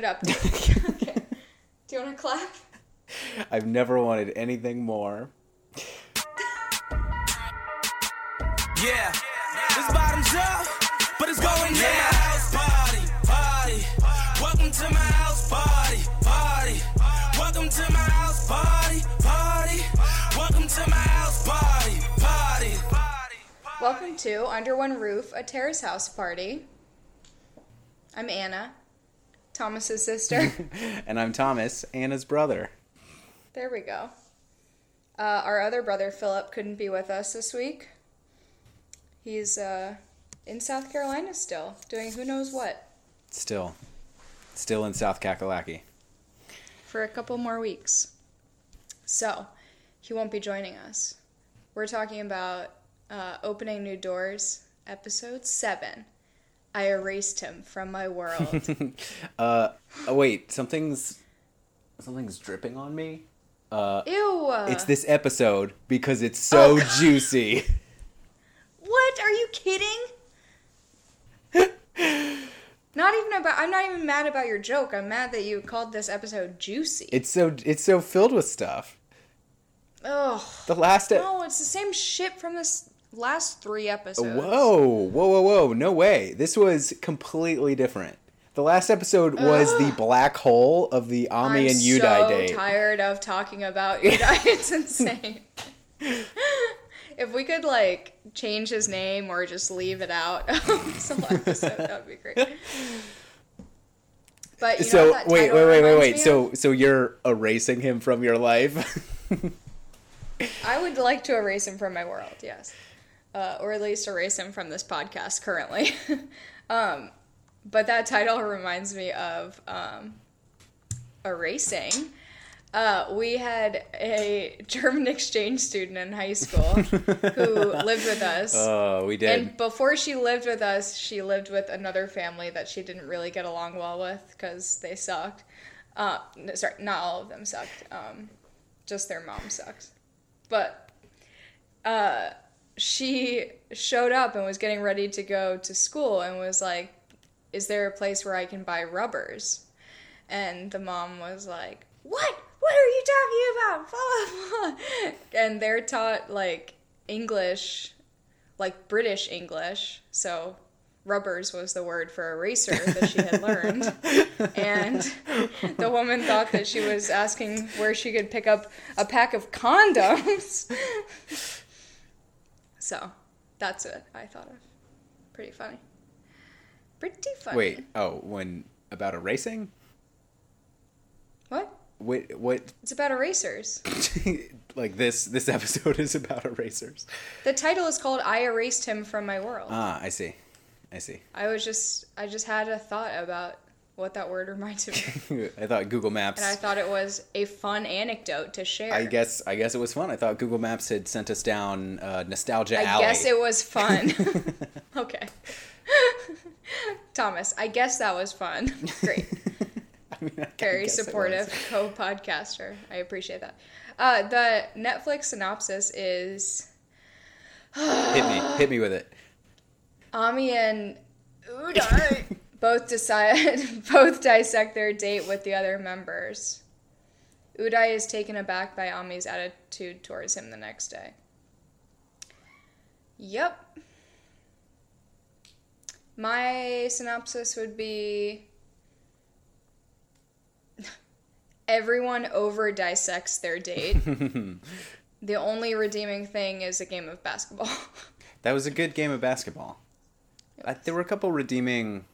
good update. okay. Do you want to clap? I've never wanted anything more. Yeah, this bottoms up, but it's going down. House party, party. Welcome to my house party, party. Welcome to my house party, party. Welcome to my house party, party, party. Welcome to Under One Roof, a terrace house party. I'm Anna, Thomas's sister. And I'm Thomas, Anna's brother. there we go. Uh, our other brother, Philip, couldn't be with us this week. He's uh, in South Carolina still, doing who knows what Still. Still in South Kakalaki. for a couple more weeks. So, he won't be joining us. We're talking about uh, Opening New Doors, episode 7. I erased him from my world. Uh, oh wait, something's something's dripping on me. Uh, Ew! it's this episode because it's so Oh. juicy. What? Are you kidding? not even about. I'm not even mad about your joke. I'm mad that you called this episode juicy. It's so it's so filled with stuff. Oh, The last e- No, it's the same shit from this last three episodes. Whoa, whoa, whoa, whoa! No way. This was completely different. The last episode was the black hole of the Ami I'm and Yuudai so date. tired of talking about Yuudai. it's insane. if we could like change his name or just leave it out of this whole episode, that would be great. But you know so wait, wait, wait, wait, wait. So so you're erasing him from your life? I would like to erase him from my world, yes. Uh, or at least erase him from this podcast currently. um, but that title reminds me of um, erasing. Uh, we had a German exchange student in high school who lived with us. oh, we did. And before she lived with us, she lived with another family that she didn't really get along well with because they sucked. Uh, n- sorry, not all of them sucked. Um, just their mom sucks. But uh, she showed up and was getting ready to go to school and was like, "Is there a place where I can buy rubbers?" And the mom was like, "What? What are you talking about?" Blah, blah, blah. And they're taught like English like British English, so rubbers was the word for eraser that she had learned. and the woman thought that she was asking where she could pick up a pack of condoms. so that's what I thought of. Pretty funny. Pretty funny. Wait, oh, when about erasing? What? Wait, what? It's about erasers. like this? This episode is about erasers. The title is called I Erased Him from My World. Ah, I see. I see. I was just I just had a thought about what that word reminded me. I thought Google Maps. And I thought it was a fun anecdote to share. I guess I guess it was fun. I thought Google Maps had sent us down uh, nostalgia I alley. guess it was fun. okay. Thomas, I guess that was fun. Great. I mean, I Very supportive co podcaster. I appreciate that. Uh, the Netflix synopsis is Hit me, hit me with it. Ami and Yuudai both decide both dissect their date with the other members. Yuudai is taken aback by Ami's attitude towards him the next day. Yep. My synopsis would be everyone over dissects their date. the only redeeming thing is a game of basketball. That was a good game of basketball. I, there were a couple redeeming.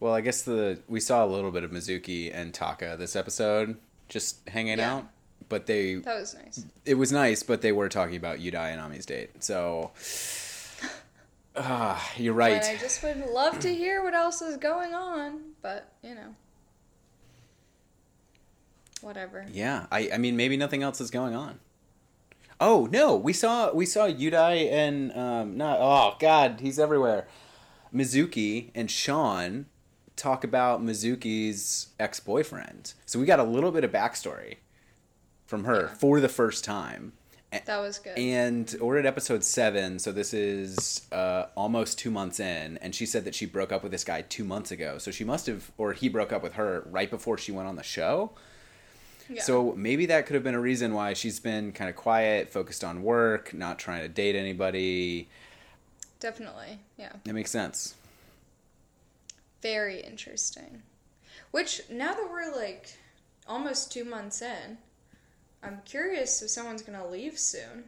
Well, I guess the we saw a little bit of Mizuki and Taka this episode, just hanging Yeah. out. But they, that was nice. it was nice. But they were talking about Yuudai and Ami's date. So, ah, you're right. And I just would love to hear what else is going on, but you know, whatever. Yeah, I, I mean maybe nothing else is going on. Oh no, we saw we saw Yuudai and um not oh god, he's everywhere. Mizuki and Shion talk about Mizuki's ex boyfriend. So we got a little bit of backstory from her Yeah. for the first time. That was good. And we're at episode seven, so this is uh, almost two months in. And she said that she broke up with this guy two months ago. So she must have, or he broke up with her right before she went on the show. Yeah. So maybe that could have been a reason why she's been kind of quiet, focused on work, not trying to date anybody. definitely, yeah. That makes sense. Very interesting. Which now that we're like almost two months in, I'm curious if someone's gonna leave soon.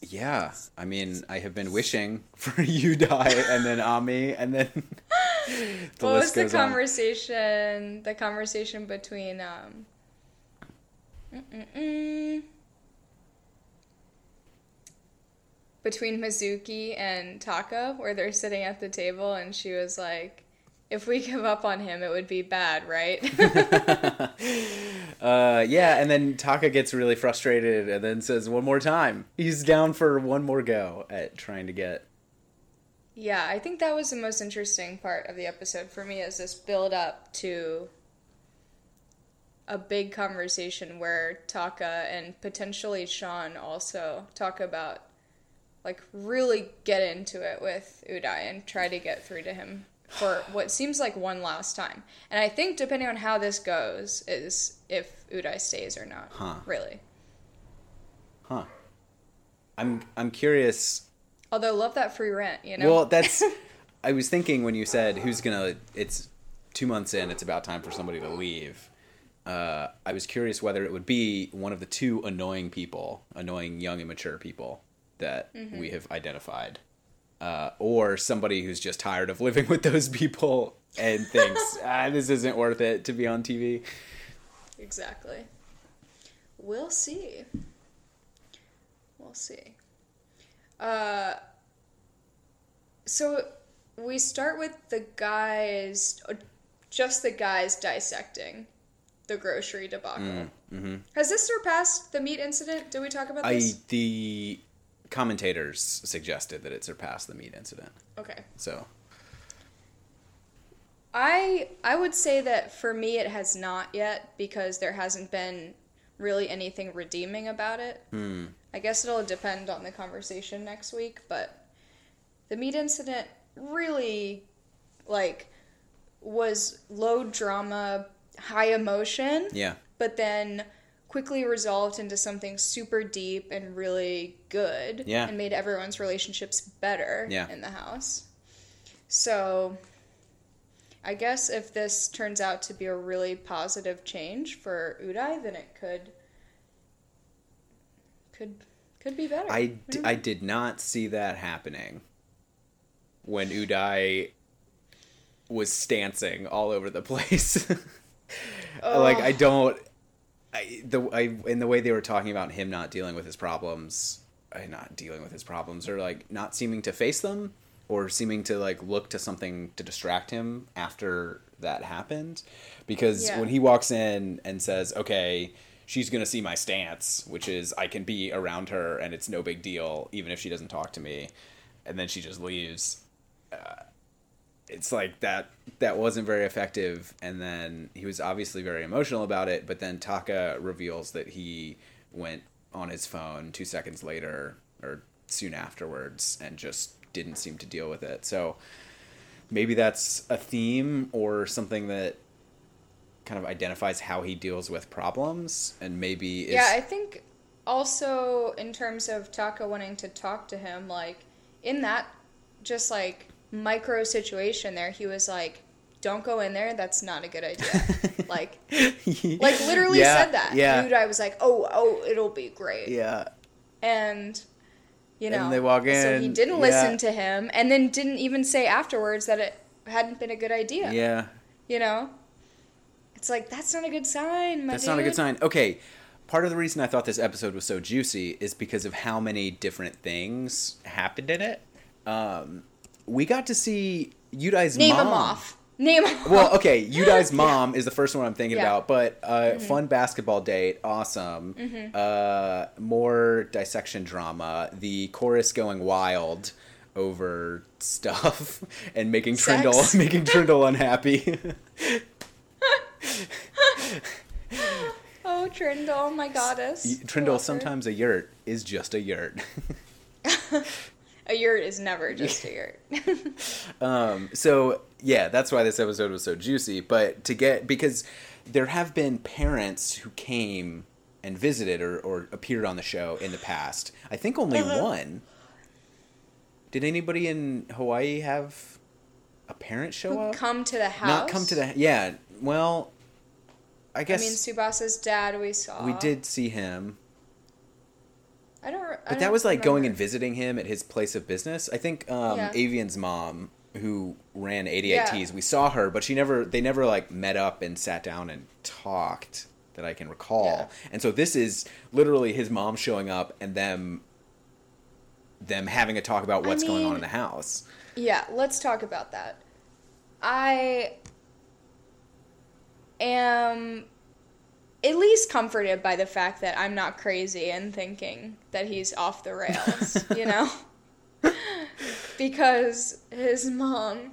Yeah, I mean, I have been wishing for you die, and then Ami, and then the what was the goes on. conversation? The conversation between um. Mm-mm-mm. Between Mizuki and Taka, where they're sitting at the table, and she was like, "If we give up on him, it would be bad, right?" Uh, yeah, and then Taka gets really frustrated, and then says one more time. He's down for one more go at trying to get. Yeah, I think that was the most interesting part of the episode for me is this build up to a big conversation where Taka and potentially Shion also talk about like really get into it with Yuudai and try to get through to him for what seems like one last time. And I think depending on how this goes is if Yuudai stays or not. Huh. Really. Huh. I'm I'm curious. Although love that free rent, you know. Well, that's. I was thinking when you said who's gonna. It's two months in. It's about time for somebody to leave. Uh, I was curious whether it would be one of the two annoying people, annoying young immature people that we have identified, uh, or somebody who's just tired of living with those people and thinks ah, this isn't worth it to be on TV. Exactly. We'll see. We'll see. Uh, so we start with the guys, just the guys dissecting the grocery debacle. Has this surpassed the meat incident? Did we talk about I this? the commentators suggested that it surpassed the meat incident. okay. So I I would say that for me it has not yet because there hasn't been really anything redeeming about it. Hmm. I guess it'll depend on the conversation next week, but the meat incident really like was low drama, high emotion, yeah, but then quickly resolved into something super deep and really good Yeah. and made everyone's relationships better Yeah. in the house. So I guess if this turns out to be a really positive change for Yuudai, then it could could could be better. I, d- I did not see that happening when Yuudai was stancing all over the place. like I don't I the I in the way they were talking about him not dealing with his problems, not dealing with his problems or like not seeming to face them or seeming to like look to something to distract him after that happened because Yeah. when he walks in and says, "Okay, she's going to see my stance, which is I can be around her and it's no big deal even if she doesn't talk to me." And then she just leaves uh, it's like that that wasn't very effective. And then he was obviously very emotional about it but then taka reveals that he went on his phone two seconds later or soon afterwards and just didn't seem to deal with it. So maybe that's a theme or something that kind of identifies how he deals with problems and maybe Yeah, I think also in terms of Taka wanting to talk to him, like in that just like micro situation there, he was like, "Don't go in there. That's not a good idea." like, like literally Yeah, said that. yeah. And I was like, "Oh, oh, it'll be great." yeah And you know, And they walk in. So he didn't yeah. listen to him, and then didn't even say afterwards that it hadn't been a good idea. yeah You know, it's like that's not a good sign. My That's not a good sign. Okay, part of the reason I thought this episode was so juicy is because of how many different things happened in it. Um, we got to see Yuudai's Name mom. him off. Name. Well, okay, Yuudai's mom is the first one I'm thinking Yeah. Mm-hmm. about, but uh, fun basketball date, awesome. Uh, more dissection drama. The chorus going wild over stuff and making Sex. Triendl making Triendl unhappy. Oh, Triendl, my goddess. Trindle, sometimes a yurt is just a yurt. A yurt is never just a yurt. Um, so yeah, that's why this episode was so juicy. But to get because there have been parents who came and visited or, or appeared on the show in the past. I think only Uh-huh. one. Did anybody in Hawaii have a parent show up? come to the house. Not come to the yeah. Well, I guess. I mean, Tsubasa's dad we saw. we did see him, I don't. I but don't that was like going and visiting him at his place of business. I think um, Yeah. Eiven's mom, who ran 88 Yeah. We saw her, but she never. They never like met up and sat down and talked that I can recall. Yeah. And so this is literally his mom showing up and them them having a talk about I what's going on in the house. Yeah, let's talk about that. I am at least comforted by the fact that I'm not crazy and thinking that he's off the rails, you know? because his mom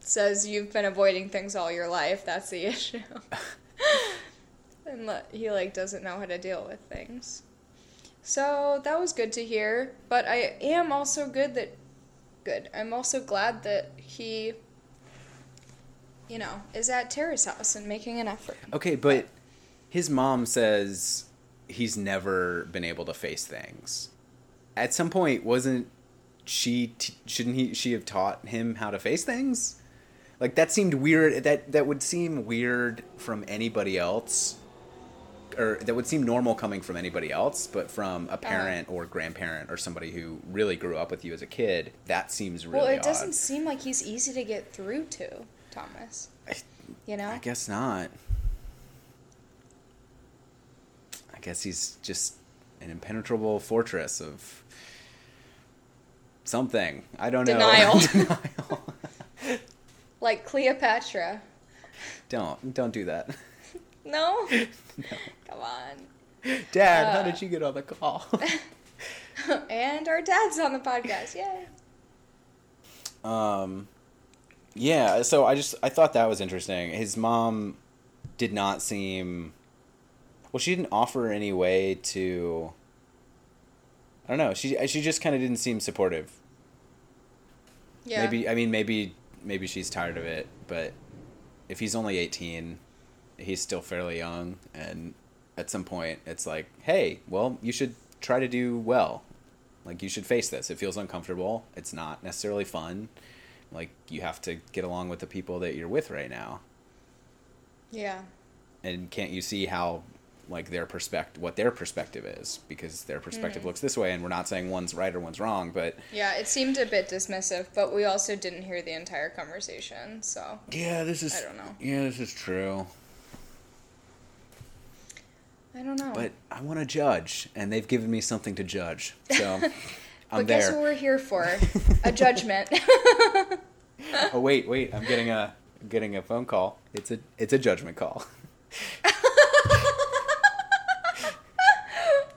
says you've been avoiding things all your life, that's the issue. and he like doesn't know how to deal with things. So that was good to hear, but I am also good that good. I'm also glad that he, you know, is at Terrace House and making an effort. Okay, but his mom says he's never been able to face things. At some point, wasn't she? T- shouldn't he? She have taught him how to face things? Like that seemed weird. That that would seem weird from anybody else, or that would seem normal coming from anybody else. But from a uh. parent or grandparent or somebody who really grew up with you as a kid, that seems really well, it odd. doesn't seem like he's easy to get through to, Thomas. I- You know? I guess not. I guess he's just an impenetrable fortress of something. I don't know. Denial. Denial. Like Cleopatra. Don't don't do that. No? Come on. Dad, how Uh. did you get on the call? and our dad's on the podcast. Yay. um yeah, so I just I thought that was interesting. His mom did not seem well, she didn't offer any way to I don't know. She she just kind of didn't seem supportive. Yeah. Maybe I mean maybe maybe she's tired of it, but if he's only 18, he's still fairly young and at some point it's like, "Hey, well, you should try to do well. Like you should face this. It feels uncomfortable. It's not necessarily fun. Like you have to get along with the people that you're with right now. Yeah. And can't you see how like their perspective what their perspective is because their perspective Mm. looks this way and we're not saying one's right or one's wrong, but Yeah, it seemed a bit dismissive, but we also didn't hear the entire conversation, so yeah, this is I don't know. Yeah, this is true. I don't know. But I want to judge, and they've given me something to judge. So I'm but there. guess what we're here for? A judgment. Oh wait, wait! I'm getting a I'm getting a phone call. It's a it's a judgment call.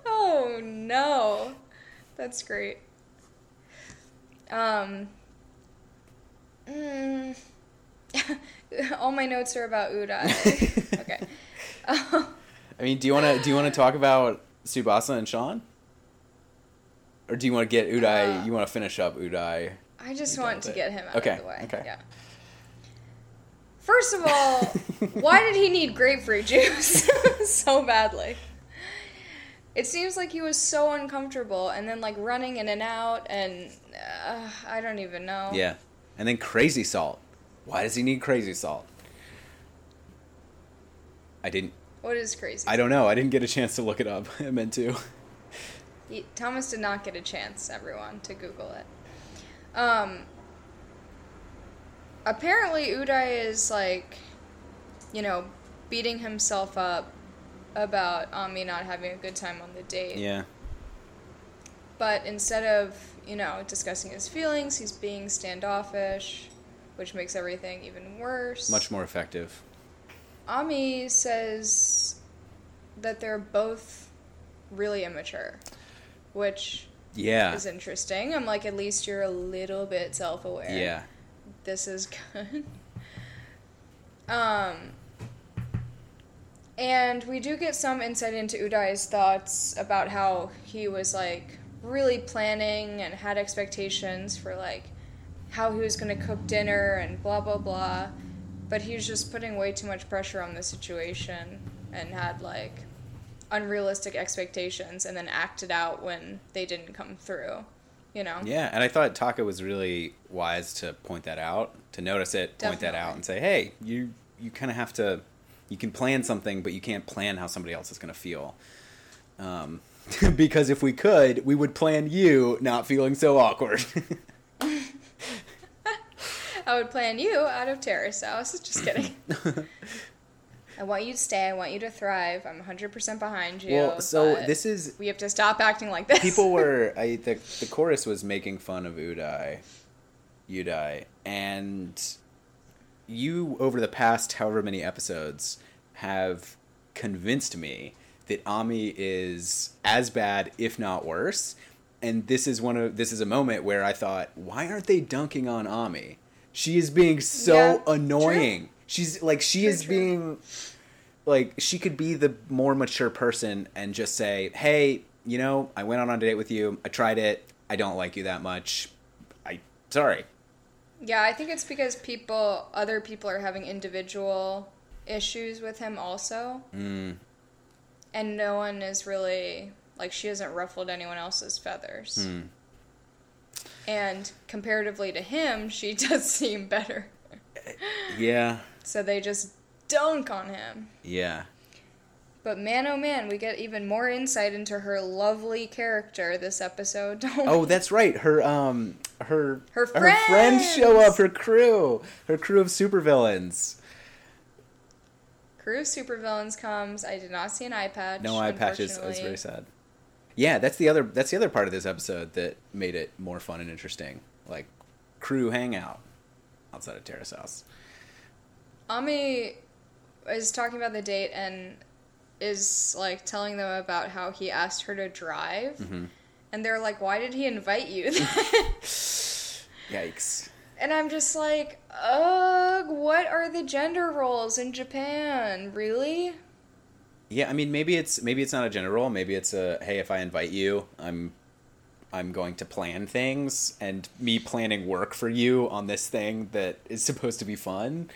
oh no. That's great. Um mm, all my notes are about Yuudai. okay. I mean, do you want to do you want to talk about Tsubasa and Shion, or do you want to get Yuudai? Uh, you want to finish up Yuudai? I just want to it. get him out Okay, of the way. okay. Yeah. First of all, why did he need grapefruit juice so badly? It seems like he was so uncomfortable and then like running in and out and uh, I don't even know. Yeah, and then crazy salt. Why does he need crazy salt? I didn't. What is crazy? I don't know. I didn't get a chance to look it up. I meant to. He- Thomas did not get a chance, everyone, to Google it. Um, apparently, Yuudai is like, you know, beating himself up about Ami not having a good time on the date. Yeah. But instead of, you know, discussing his feelings, he's being standoffish, which makes everything even worse. Much more effective. Ami says that they're both really immature, which Yeah. is interesting. I'm like, at least you're a little bit self aware. Yeah. This is good. um, And we do get some insight into Yuudai's thoughts about how he was like really planning and had expectations for like how he was going to cook dinner and blah blah blah. But he was just putting way too much pressure on the situation and had like unrealistic expectations and then acted out when they didn't come through. You know? Yeah, and I thought Taka was really wise to point that out, to notice it, point that out, and say, "Hey, you you kind of have to, you can plan something, but you can't plan how somebody else is going to feel." Um, because if we could, we would plan you not feeling so awkward. I would plan you out of Terrace House. Just kidding. I want you to stay. I want you to thrive. I'm 100% behind you. well, so this is We have to stop acting like this. people were I the the chorus was making fun of Yuudai, Yuudai, and you over the past however many episodes have convinced me that Ami is as bad, if not worse. And this is one of this is a moment where I thought, why aren't they dunking on Ami? She is being so Yeah, true. annoying. She's like she True, is true. being like she could be the more mature person and just say, "Hey, you know, I went on a date with you. I tried it. I don't like you that much. I sorry." Yeah, I think it's because people, other people are having individual issues with him also. Mm. And no one is really, like, she hasn't ruffled anyone else's feathers. Hmm. And comparatively to him, she does seem better. Yeah. So they just dunk on him. Yeah. But man, oh man, we get even more insight into her lovely character this episode. Don't Oh, that's right. Her um her Her friends show friends! up, her crew. Her crew of supervillains. Crew of supervillains comes. I did not see an eye patch. No eye patches. It was very sad. Yeah, that's the other that's the other part of this episode that made it more fun and interesting. Like crew hangout outside of Terrace House. Ami is talking about the date and is like telling them about how he asked her to drive. Mm-hmm. And they're like, why did he invite you? Yikes. and I'm just like, ugh, what are the gender roles in Japan? Really? Yeah, I mean maybe it's maybe it's not a gender role. Maybe it's a hey, if I invite you, I'm I'm going to plan things, and me planning work for you on this thing that is supposed to be fun.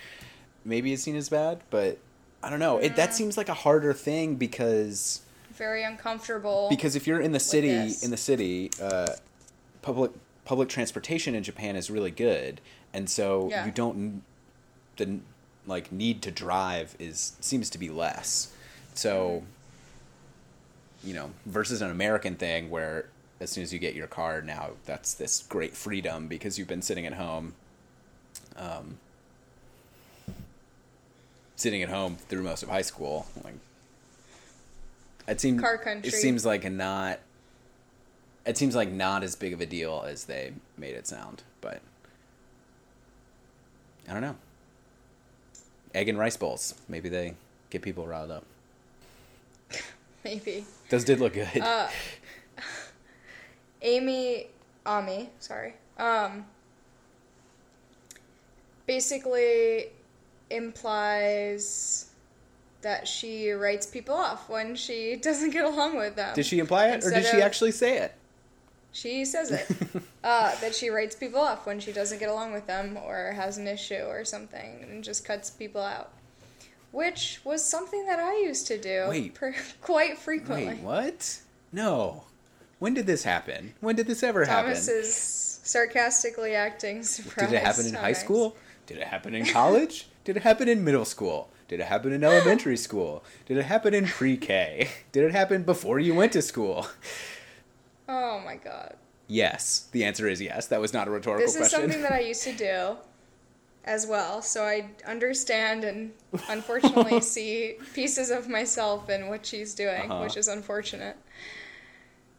Maybe it's seen as bad, but I don't know. It that seems like a harder thing because Very uncomfortable. because if you're in the city in the city, uh, public public transportation in Japan is really good, and so Yeah. you don't the like need to drive is seems to be less. So you know, versus an American thing where as soon as you get your car now that's this great freedom because you've been sitting at home um sitting at home through most of high school like it seems Car country. it seems like a not it seems like not as big of a deal as they made it sound but i don't know. Egg and rice bowls. Maybe they get people riled up. Maybe. those did look good. Uh, Amy, Ami, sorry, um, basically implies that she writes people off when she doesn't get along with them. did she imply it or did Instead she of- actually say it She says it. uh, that she writes people off when she doesn't get along with them or has an issue or something and just cuts people out. Which was something that I used to do Wait. per- quite frequently. wait what no when did this happen when did this ever Thomas happen is sarcastically acting surprised. Did it happen in high school? Did it happen in college? Did it happen in middle school? Did it happen in elementary school? Did it happen in pre-K? Did it happen before you went to school? Oh my god. Yes. The answer is yes. That was not a rhetorical question. This is question. something that I used to do as well, so I understand and unfortunately see pieces of myself in what she's doing, Uh-huh. which is unfortunate.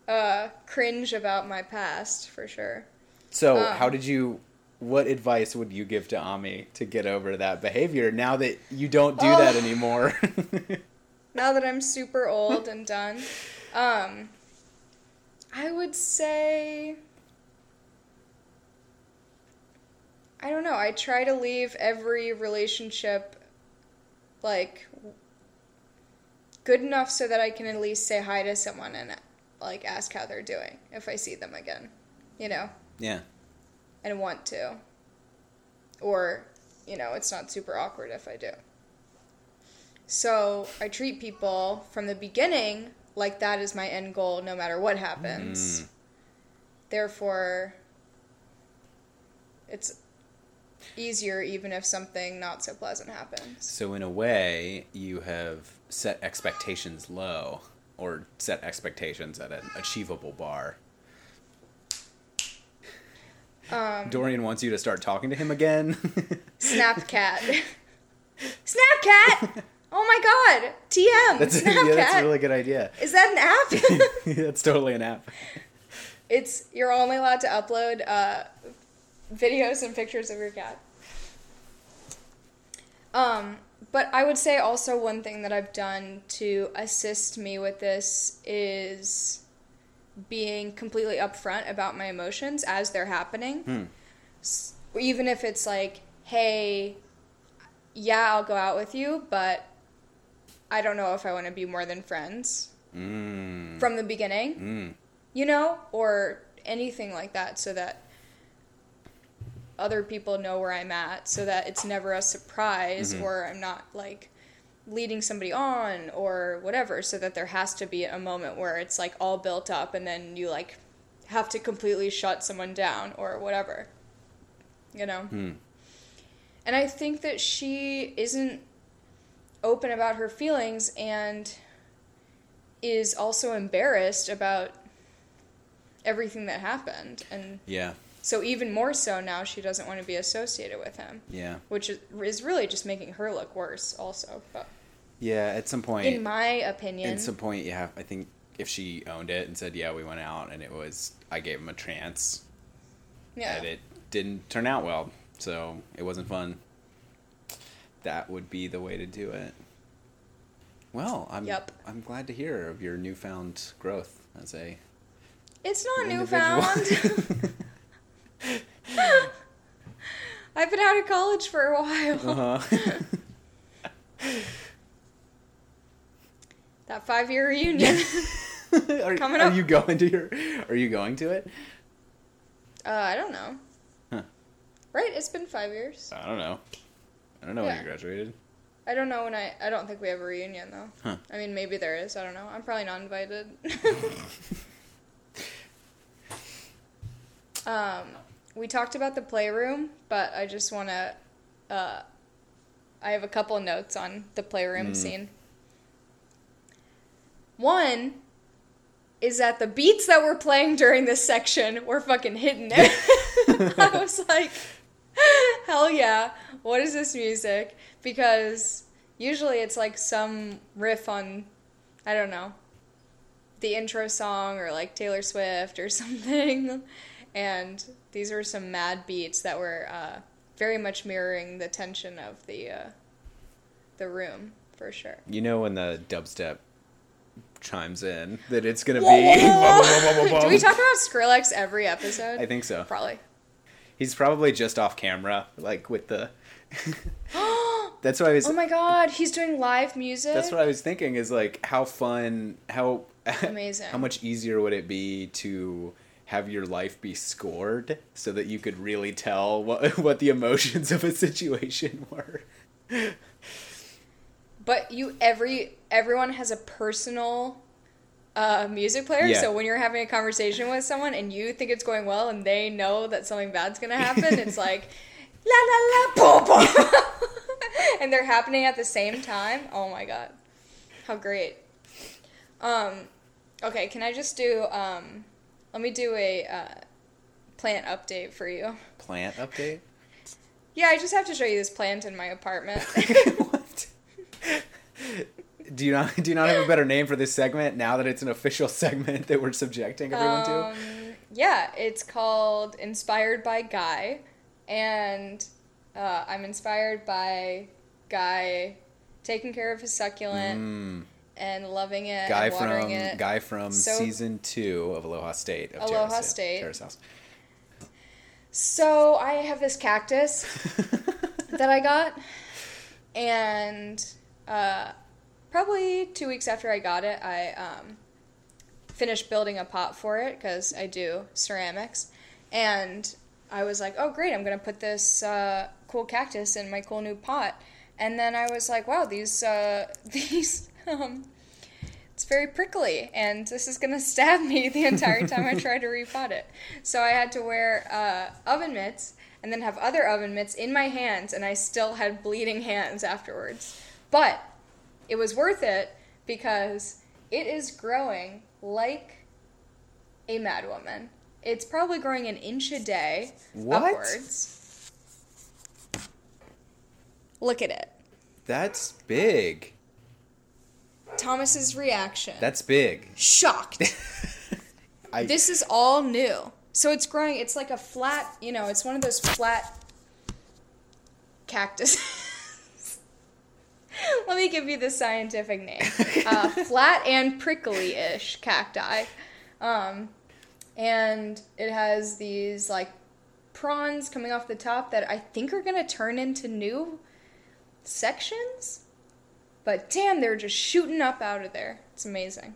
Uh, cringe about my past, for sure. so, um, how did you what advice would you give to Ami to get over that behavior now that you don't do that Oh. anymore? now that I'm super old and done, um, I would say. I don't know. I try to leave every relationship like good enough so that I can at least say hi to someone and like ask how they're doing if I see them again, you know, Yeah. And want to. Or, you know, it's not super awkward if I do. So I treat people from the beginning like that is my end goal no matter what happens. Mm. Therefore, it's easier even if something not so pleasant happens. So in a way, you have set expectations low, or set expectations at an achievable bar. Um, Dorian wants you to start talking to him again. Snapcat. Snapcat! Oh my god! TM! that's, Snapcat! yeah, that's a really good idea. Is that an app? that's totally an app. it's you're only allowed to upload uh, videos and pictures of your cat. Um, but I would say also one thing that I've done to assist me with this is being completely upfront about my emotions as they're happening. S- Even if it's like, hey, yeah, I'll go out with you, but I don't know if I want to be more than friends Mm. from the beginning Mm. you know, or anything like that, so that other people know where I'm at, so that it's never a surprise, or I'm not like leading somebody on or whatever, so that there has to be a moment where it's like all built up and then you like have to completely shut someone down or whatever, you know? Mm. And I think that she isn't open about her feelings and is also embarrassed about everything that happened. And Yeah. so, even more so now, she doesn't want to be associated with him, Yeah. which is, is really just making her look worse, also. But Yeah. At some point, in my opinion, at some point, yeah. I think if she owned it and said, "Yeah, we went out," and it was, I gave him a chance, yeah. and it didn't turn out well, so it wasn't fun. That would be the way to do it. Well, I'm Yep. I'm glad to hear of your newfound growth as a It's not newfound. I've been out of college for a while. uh-huh. That five year reunion. are, Coming are you going to your? Are you going to it? uh, I don't know. Huh. Right? It's been five years. I don't know. I don't know when you graduated. I don't know when I. I don't think we have a reunion though. Huh. I mean, maybe there is. I don't know. I'm probably not invited. um, we talked about the playroom, but I just want to. Uh, I have a couple notes on the playroom Mm. scene. One is that the beats that were playing during this section were fucking hitting it. I was like, hell yeah, what is this music? Because usually it's like some riff on, I don't know, the intro song or like Taylor Swift or something. And these were some mad beats that were uh, very much mirroring the tension of the uh, the room for sure. You know when the dubstep chimes in that it's be. Bum, bum, bum, Do we talk about Skrillex every episode? I think so. Probably. He's probably just off camera, like with the. That's what I was. Oh my god, he's doing live music. That's what I was thinking. Is like how fun, how Amazing. how much easier would it be to have your life be scored so that you could really tell what what the emotions of a situation were. But you every everyone has a personal uh, music player. Yeah. So when you're having a conversation with someone and you think it's going well and they know that something bad's gonna happen, it's like la la la boom boom, and they're happening at the same time. Oh my god, how great! Um, okay, can I just do um, let me do a uh, plant update for you. Plant update. Yeah, I just have to show you this plant in my apartment. Do you not do you not have a better name for this segment now that it's an official segment that we're subjecting everyone to? Um, yeah, it's called Inspired by Guy, and uh, I'm inspired by Guy taking care of his succulent Mm, and loving it guy from it. guy from So- season two of Aloha State. Of Aloha Terrace- State. Terrace House. So I have this cactus that I got, and uh, probably two weeks after I got it, I um, finished building a pot for it because I do ceramics, and I was like, oh great, I'm gonna put this uh, cool cactus in my cool new pot, and then I was like, wow, these uh, these um, it's very prickly and this is going to stab me the entire time I try to repot it. So I had to wear uh, oven mitts and then have other oven mitts in my hands and I still had bleeding hands afterwards. But it was worth it because it is growing like a madwoman. It's probably growing an inch a day What? upwards. Look at it. That's big. Thomas's reaction. That's big. shocked. I This is all new. So it's growing, it's like a flat, you know, it's one of those flat cactus. Let me give you the scientific name. Uh, flat and prickly ish cacti. Um, and it has these like prawns coming off the top that I think are going to turn into new sections. But damn, they're just shooting up out of there. It's amazing.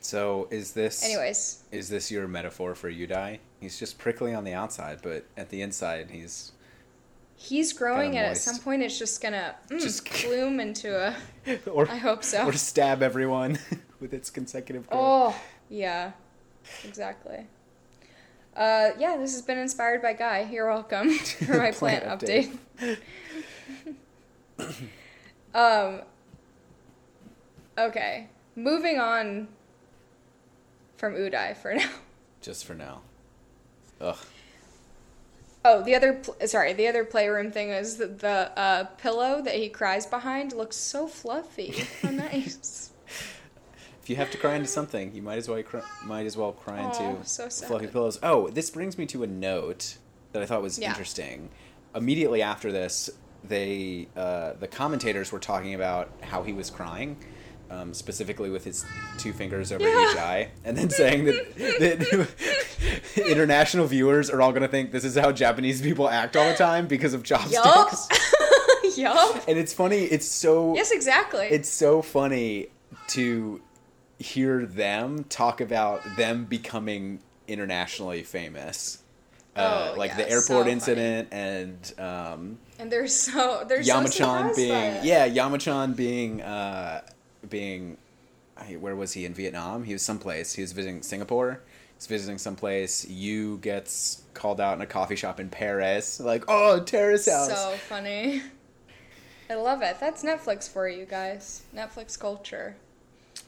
so is this Anyways, is this your metaphor for Yuudai? He's just prickly on the outside, but at the inside he's He's growing, Kinda at some point, it's just gonna mm, Just- bloom into a. or I hope so. or stab everyone with its consecutive growth. Oh, yeah, exactly. Uh, yeah, this has been inspired by Guy. You're welcome for my plant, Plant update. um. Okay, moving on from Yuudai for now. Just for now. Ugh. Oh, the other pl- sorry, the other playroom thing is that the uh, pillow that he cries behind looks so fluffy. How nice. If you have to cry into something, you might as well cry, might as well cry Aw, into so fluffy pillows. Oh, this brings me to a note that I thought was Yeah. interesting. Immediately after this, they uh, the commentators were talking about how he was crying, um, specifically with his two fingers over Yeah. each eye, and then saying that, that international viewers are all going to think this is how Japanese people act all the time because of Yup. chopsticks. yup. And it's funny. It's so Yes, exactly. it's so funny to hear them talk about them becoming internationally famous. Uh, Oh, like yeah, the airport so incident and um, and they're so they're so Yamachan by being yeah Yamachan being uh, being where was he in Vietnam? He was someplace. He was visiting Singapore. He's visiting someplace. You gets called out in a coffee shop in Paris. Like oh terrace house. So funny. I love it. That's Netflix for you guys. Netflix culture.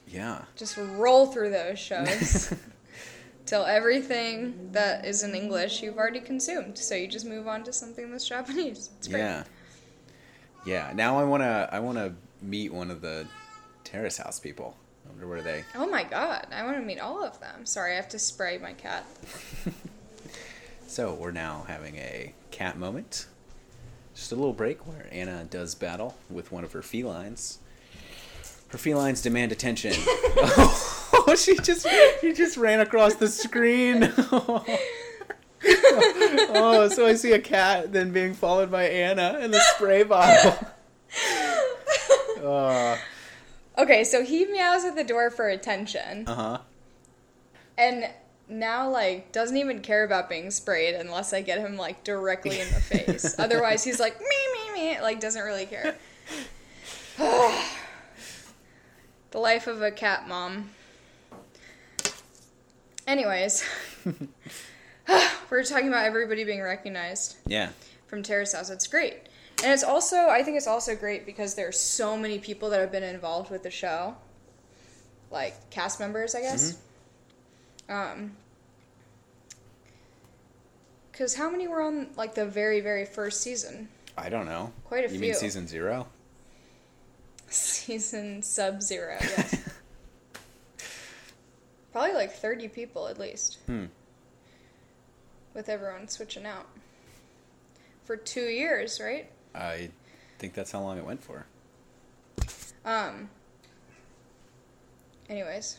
yeah. Just roll through those shows till everything that is in English you've already consumed. So you just move on to something that's Japanese. It's great. Yeah. Yeah. Now I wanna I wanna meet one of the terrace house people. I wonder where they Oh my god, I want to meet all of them. Sorry, I have to spray my cat. So we're now having a cat moment. Just a little break where Anna does battle with one of her felines. Her felines demand attention. oh, she just she just ran across the screen. oh, so I see a cat then being followed by Anna and the spray bottle. Uh Okay, so he meows at the door for attention. Uh huh. And now, like, doesn't even care about being sprayed unless I get him, like, directly in the face. Otherwise, he's like, me, me, me, like, doesn't really care. the life of a cat mom. Anyways, we're talking about everybody being recognized Yeah. from Terrace House. It's great. And it's also, I think it's also great because there's so many people that have been involved with the show. Like cast members, I guess. Um, because how many were on like the very, very first season? I don't know. Quite a few. you mean season zero? Season sub zero, yes. Probably like 30 people at least. Hmm. With everyone switching out. For two years, right? I think that's how long it went for. Um. Anyways.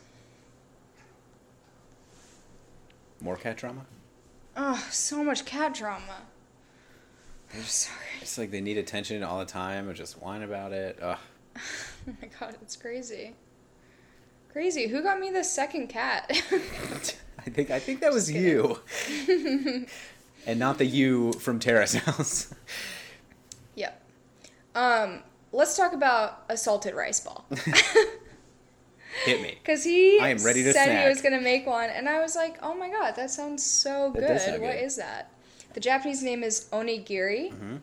More cat drama? Oh, so much cat drama. I'm sorry. It's like they need attention all the time and just whine about it. Ugh. Oh my god, it's crazy. Crazy. Who got me the second cat? I think I think that was you, and not the you from Terrace House. Um, let's talk about a salted rice ball. Hit me. Because he I am ready to said snack. he was going to make one, and I was like, oh my god, that sounds so good. What good. is that? The Japanese name is onigiri. Mm-hmm.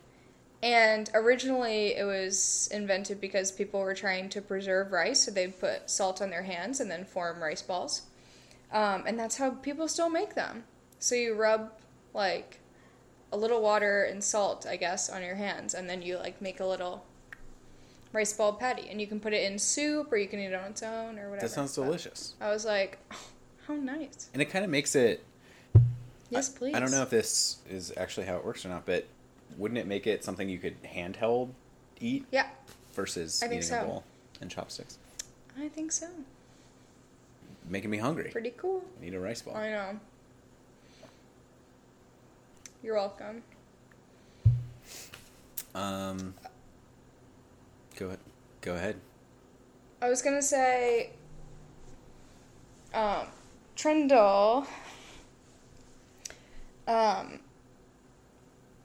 And originally it was invented because people were trying to preserve rice, so they'd put salt on their hands and then form rice balls. Um, and that's how people still make them. So you rub like a little water and salt, I guess, on your hands, and then you like make a little rice ball patty, and you can put it in soup or you can eat it on its own or whatever. That sounds But delicious, I was like, oh, how nice. and it kind of makes it. Yes, please. I don't know if this is actually how it works or not, but wouldn't it make it something you could handheld eat Yeah, versus I think eating a bowl and chopsticks? I think so. Making me hungry. Pretty cool. I need a rice ball. I know. You're welcome. Um. Go ahead. Go ahead. I was gonna say, um, Triendl, um,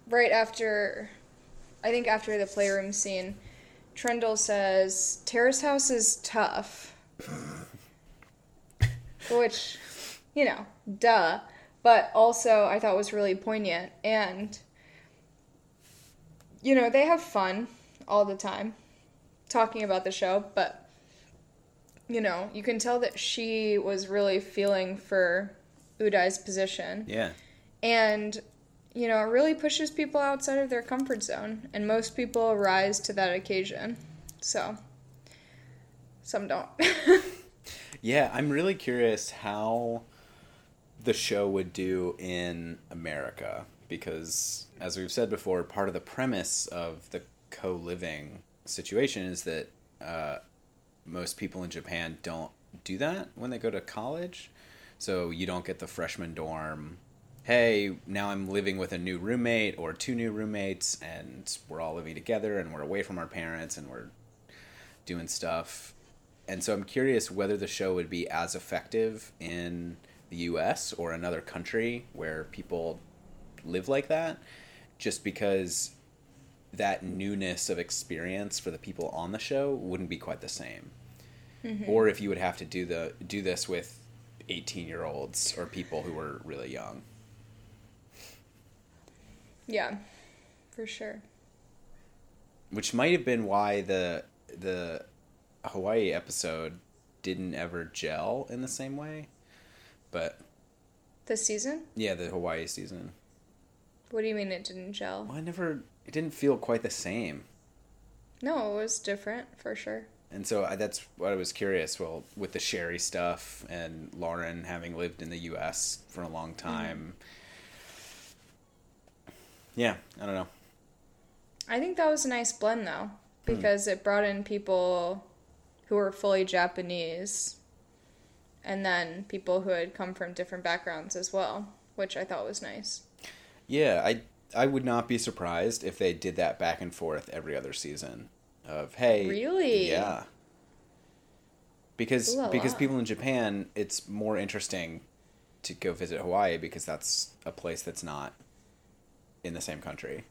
right after, I think after the playroom scene, Triendl says, Terrace House is tough. Which, you know, duh. But also, I thought was really poignant. And, you know, they have fun all the time talking about the show, but you know, you can tell that she was really feeling for Yuudai's position. Yeah. And you know, it really pushes people outside of their comfort zone, and most people rise to that occasion. So some don't. Yeah, I'm really curious how the show would do in America because, as we've said before, part of the premise of the co living situation is that uh, most people in Japan don't do that when they go to college. So you don't get the freshman dorm. Hey, now I'm living with a new roommate or two new roommates, and we're all living together, and we're away from our parents, and we're doing stuff and so I'm curious whether the show would be as effective in the U.S. or another country where people live like that, just because that newness of experience for the people on the show wouldn't be quite the same. Mm-hmm. Or if you would have to do the do this with 18 year olds or people who were really young. yeah, for sure. Which might have been why the the Hawaii episode didn't ever gel in the same way. But This season? yeah, the Hawaii season. What do you mean it didn't gel? Well, I never. It didn't feel quite the same, No, it was different for sure. and so I, that's what I was curious. Well, with the Sherry stuff and Lauren having lived in the U.S. for a long mm-hmm. time. Yeah, I don't know. I think that was a nice blend though, hmm. because it brought in people who were fully Japanese and then people who had come from different backgrounds as well, which I thought was nice. Yeah, I I would not be surprised if they did that back and forth every other season. Of hey, Really? Yeah. Because Ooh because la. people in Japan, it's more interesting to go visit Hawaii because that's a place that's not in the same country.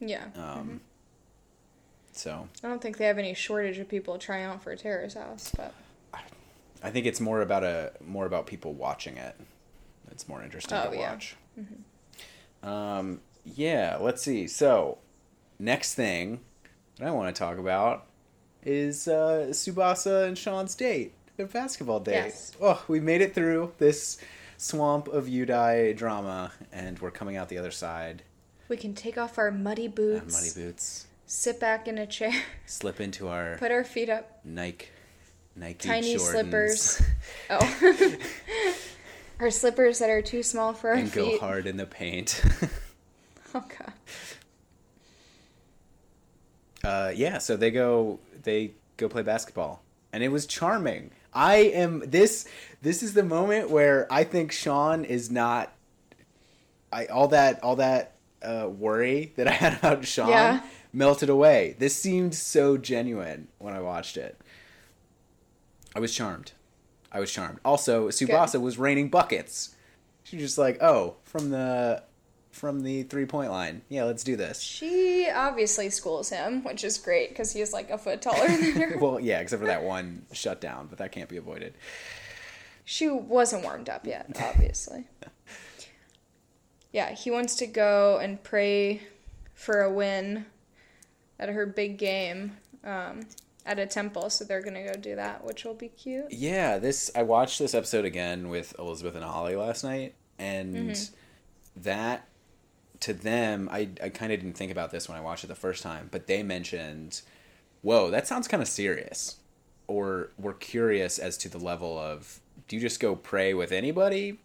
Yeah. Um, So I don't think they have any shortage of people trying out for a terrace house, but I think it's more about a more about people watching it. It's more interesting Oh, to yeah. watch. Um, yeah, let's see. So, next thing that I want to talk about is uh, Tsubasa and Shion's date, their basketball date. Yes. Oh, we made it through this swamp of Yuudai drama, and we're coming out the other side. we can take off our muddy boots, muddy boots. sit back in a chair, Slip into our put our feet up, Nike, Nike tiny Jordans slippers. Oh. our slippers that are too small for our and go hard in the paint. Oh god. uh, yeah, so they go they go play basketball, and it was charming. I am this this is the moment where I think Shion is not. I all that all that uh, worry that I had about Shion Yeah. melted away. This seemed so genuine when I watched it. I was charmed. I was charmed. Also, Tsubasa was raining buckets. She was just like, "Oh, from the from the three point line. Yeah, let's do this." She obviously schools him, which is great because he's like a foot taller than her. well, yeah, except for that one shutdown, but that can't be avoided. She wasn't warmed up yet, obviously. yeah, he wants to go and pray for a win at her big game um, at a temple, so they're gonna go do that, which will be cute. Yeah, this I watched this episode again with Elizabeth and Holly last night, and Mm-hmm. that to them, I I kind of didn't think about this when I watched it the first time, but they mentioned, "Whoa, that sounds kind of serious," or were curious as to the level of do you just go pray with anybody,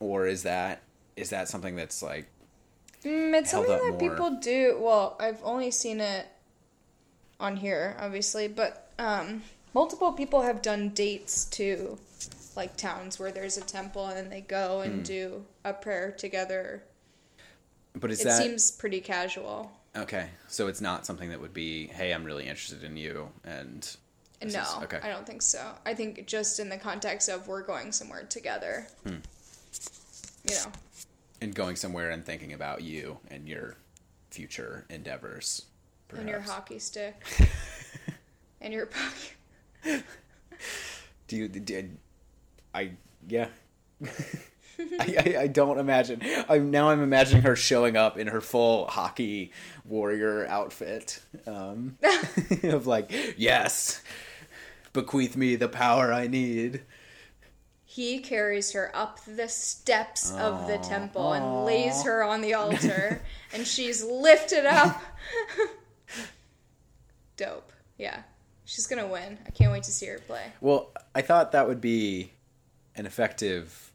or is that is that something that's like Mm, it's something that more. people do. Well, I've only seen it on here, obviously, but um, multiple people have done dates to like towns where there's a temple and then they go and Hmm. do a prayer together. but is it that seems pretty casual. okay? So it's not something that would be, "Hey, I'm really interested in you," and no, is- okay. I don't think so. I think just in the context of we're going somewhere together. Hmm. You know, and going somewhere and thinking about you and your future endeavors. And your hockey stick and your puck. Do you? Did I? Yeah. I, I, I don't imagine. I'm now. I'm imagining her showing up in her full hockey warrior outfit, um, of like, yes, bequeath me the power I need. He carries her up the steps of the temple and lays her on the altar, and she's lifted up. Dope. Yeah. She's gonna win. I can't wait to see her play. Well, I thought that would be an effective,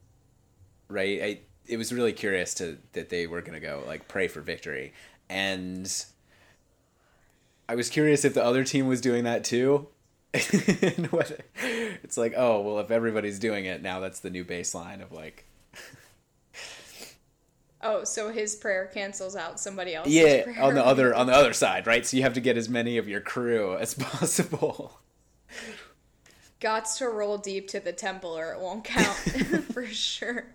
right? I it was really curious to that they were gonna go like pray for victory, and I was curious if the other team was doing that too. it's like, oh well, if everybody's doing it now, that's the new baseline of like, Oh, so his prayer cancels out somebody else's yeah, prayer. on the other on the other side, right? So you have to get as many of your crew as possible. Gots to roll deep to the temple or it won't count for sure.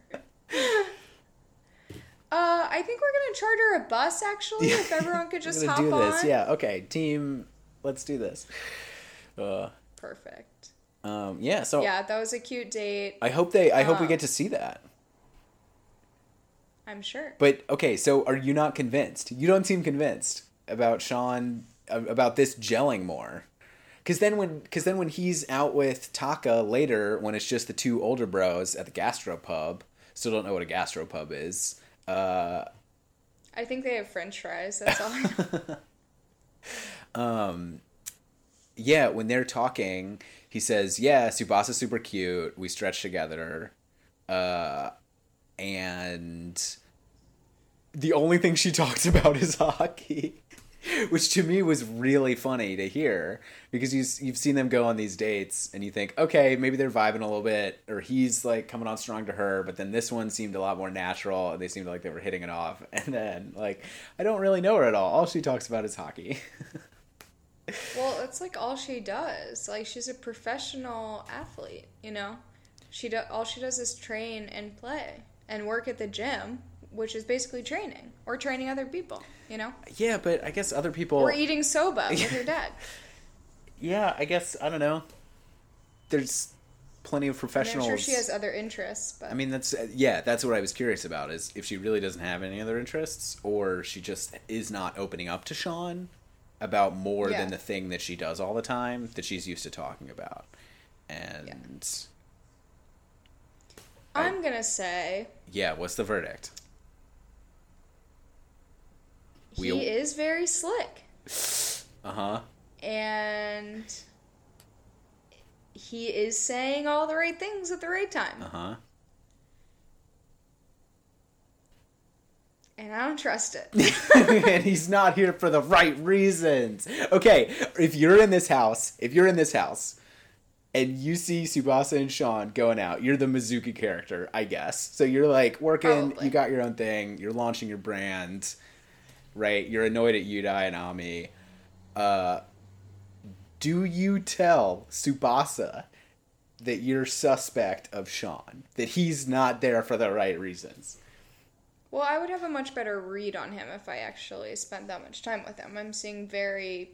Uh, I think we're gonna charter a bus actually. If everyone could just hop do on. yeah. Okay, team, let's do this. Uh, Perfect. um, yeah. So Yeah, that was a cute date. I hope they. I hope we Um, get to see that. I'm sure. But okay, so are you not convinced? You don't seem convinced about Shion about this gelling more. Cause then when, cause then when he's out with Taka later, when it's just the two older bros at the gastropub, still don't know what a gastropub is. Uh, I think they have French fries. That's all. I know. yeah, when they're talking, he says, "Yeah, Tsubasa's super cute. We stretch together." Uh, and the only thing she talks about is hockey, which to me was really funny to hear because you you've seen them go on these dates and you think, okay, maybe they're vibing a little bit, or he's like coming on strong to her, but then this one seemed a lot more natural and they seemed like they were hitting it off, and then like I don't really know her at all. All she talks about is hockey. well, it's like all she does. Like she's a professional athlete. You know, she do- all she does is train and play and work at the gym, which is basically training or training other people. You know, yeah, but I guess other people. or eating soba with her dad. Yeah, I guess I don't know. There's plenty of professionals. I'm sure she has other interests, but I mean, that's uh, yeah, that's what I was curious about is if she really doesn't have any other interests, or she just is not opening up to Shion about more Yeah. than the thing that she does all the time that she's used to talking about. And I'm gonna say yeah, what's the verdict? he is very slick. Uh huh. and he is saying all the right things at the right time. Uh huh. And I don't trust it. and he's not here for the right reasons. Okay, if you're in this house, if you're in this house, and you see Tsubasa and Shion going out, you're the Mizuki character, I guess. So you're like working, Probably. you got your own thing, you're launching your brand, right? You're annoyed at Yuudai and Ami. Uh, do you tell Tsubasa that you're suspect of Shion? That he's not there for the right reasons? Well, I would have a much better read on him if I actually spent that much time with him. I'm seeing very,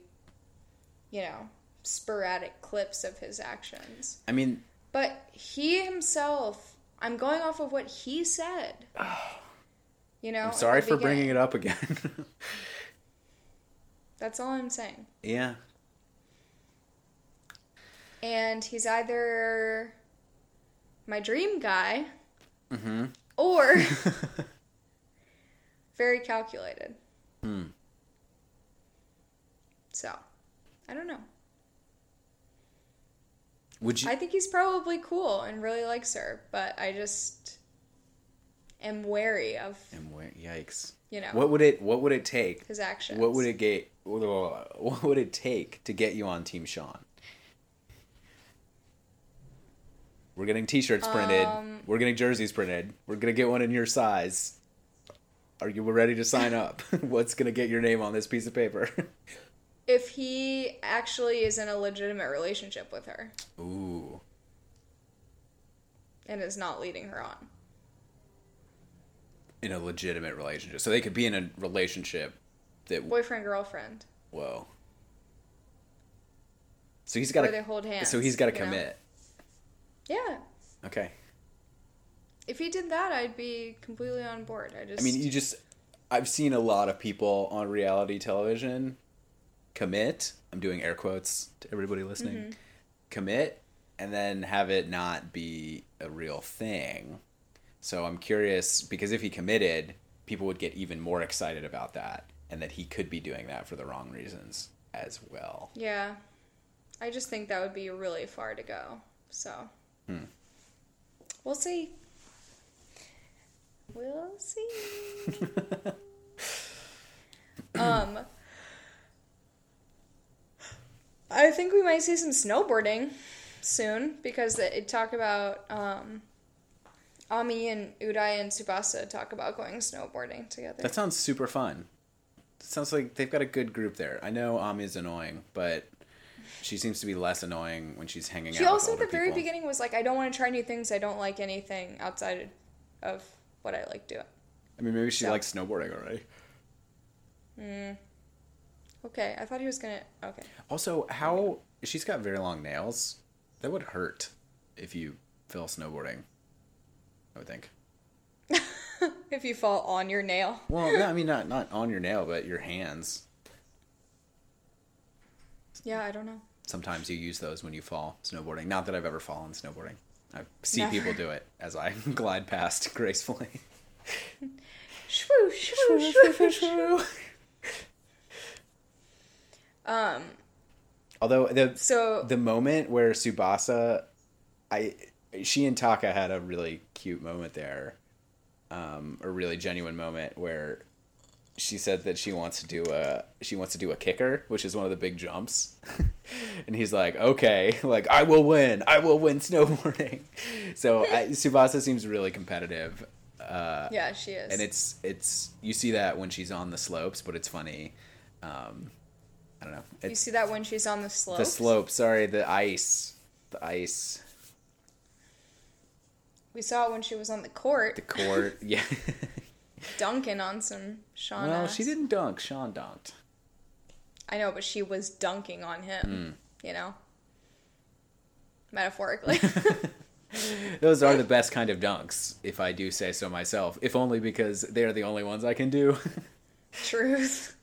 you know, sporadic clips of his actions. I mean, But he himself, I'm going off of what he said. You know, I'm sorry for bringing it up again. That's all I'm saying. yeah. And he's either my dream guy Mm-hmm. or very calculated. Hmm. So, I don't know. Would you? I think he's probably cool and really likes her, but I just am wary of And where- Yikes! You know. what would it? What would it take? his actions. What would it get? What would it take to get you on Team Shion? We're getting T-shirts printed. Um, We're getting jerseys printed. We're gonna get one in your size. Are you ready to sign up? What's gonna get your name on this piece of paper? If he actually is in a legitimate relationship with her Ooh, and is not leading her on. in a legitimate relationship, so they could be in a relationship that. Boyfriend, girlfriend. Whoa. So he's got to. they hold hands, So he's got to you know? commit. Yeah. Okay. If he did that, I'd be completely on board. I just I mean, you just I've seen a lot of people on reality television commit. I'm doing air quotes to everybody listening. Mm-hmm. Commit and then have it not be a real thing. So I'm curious because if he committed, people would get even more excited about that and that he could be doing that for the wrong reasons as well. Yeah. I just think that would be really far to go. So. Hmm. We'll see. We'll see. um. I think we might see some snowboarding soon because it, it talk about um, Ami and Yuudai and Tsubasa talk about going snowboarding together. That sounds super fun. sounds like they've got a good group there. I know Ami is annoying, but she seems to be less annoying when she's hanging She out. She also at the very people. beginning was like, I don't want to try new things. I don't like anything outside of what I like doing. I mean, maybe she So- likes snowboarding already. Okay, I thought he was gonna. Okay, Also, how she's got very long nails. That would hurt if you fell snowboarding. I would think. if you fall on your nail, Well, no, I mean not not on your nail, but your hands. yeah, I don't know. Sometimes you use those when you fall snowboarding. Not that I've ever fallen snowboarding. I see Never. people do it as I glide past gracefully. Swoosh, swoosh, swoosh, swoosh. Um. Although the So the moment where Tsubasa, I she and Taka had a really cute moment there, um, a really genuine moment where she said that she wants to do a she wants to do a kicker, which is one of the big jumps, and he's like, okay, like I will win, I will win snowboarding. So I, Tsubasa seems really competitive. Uh, yeah, she is. and it's it's you see that when she's on the slopes, but it's funny. Um, I don't know. you see that when she's on the slope. the slope. Sorry, the ice. The ice. We saw it when she was on the court, The court. yeah. dunking on some Shion. well, ass. she didn't dunk. Shion dunked. I know, but she was dunking on him. Hmm. You know, metaphorically. Those are the best kind of dunks, if I do say so myself. If only because they are the only ones I can do. Truth.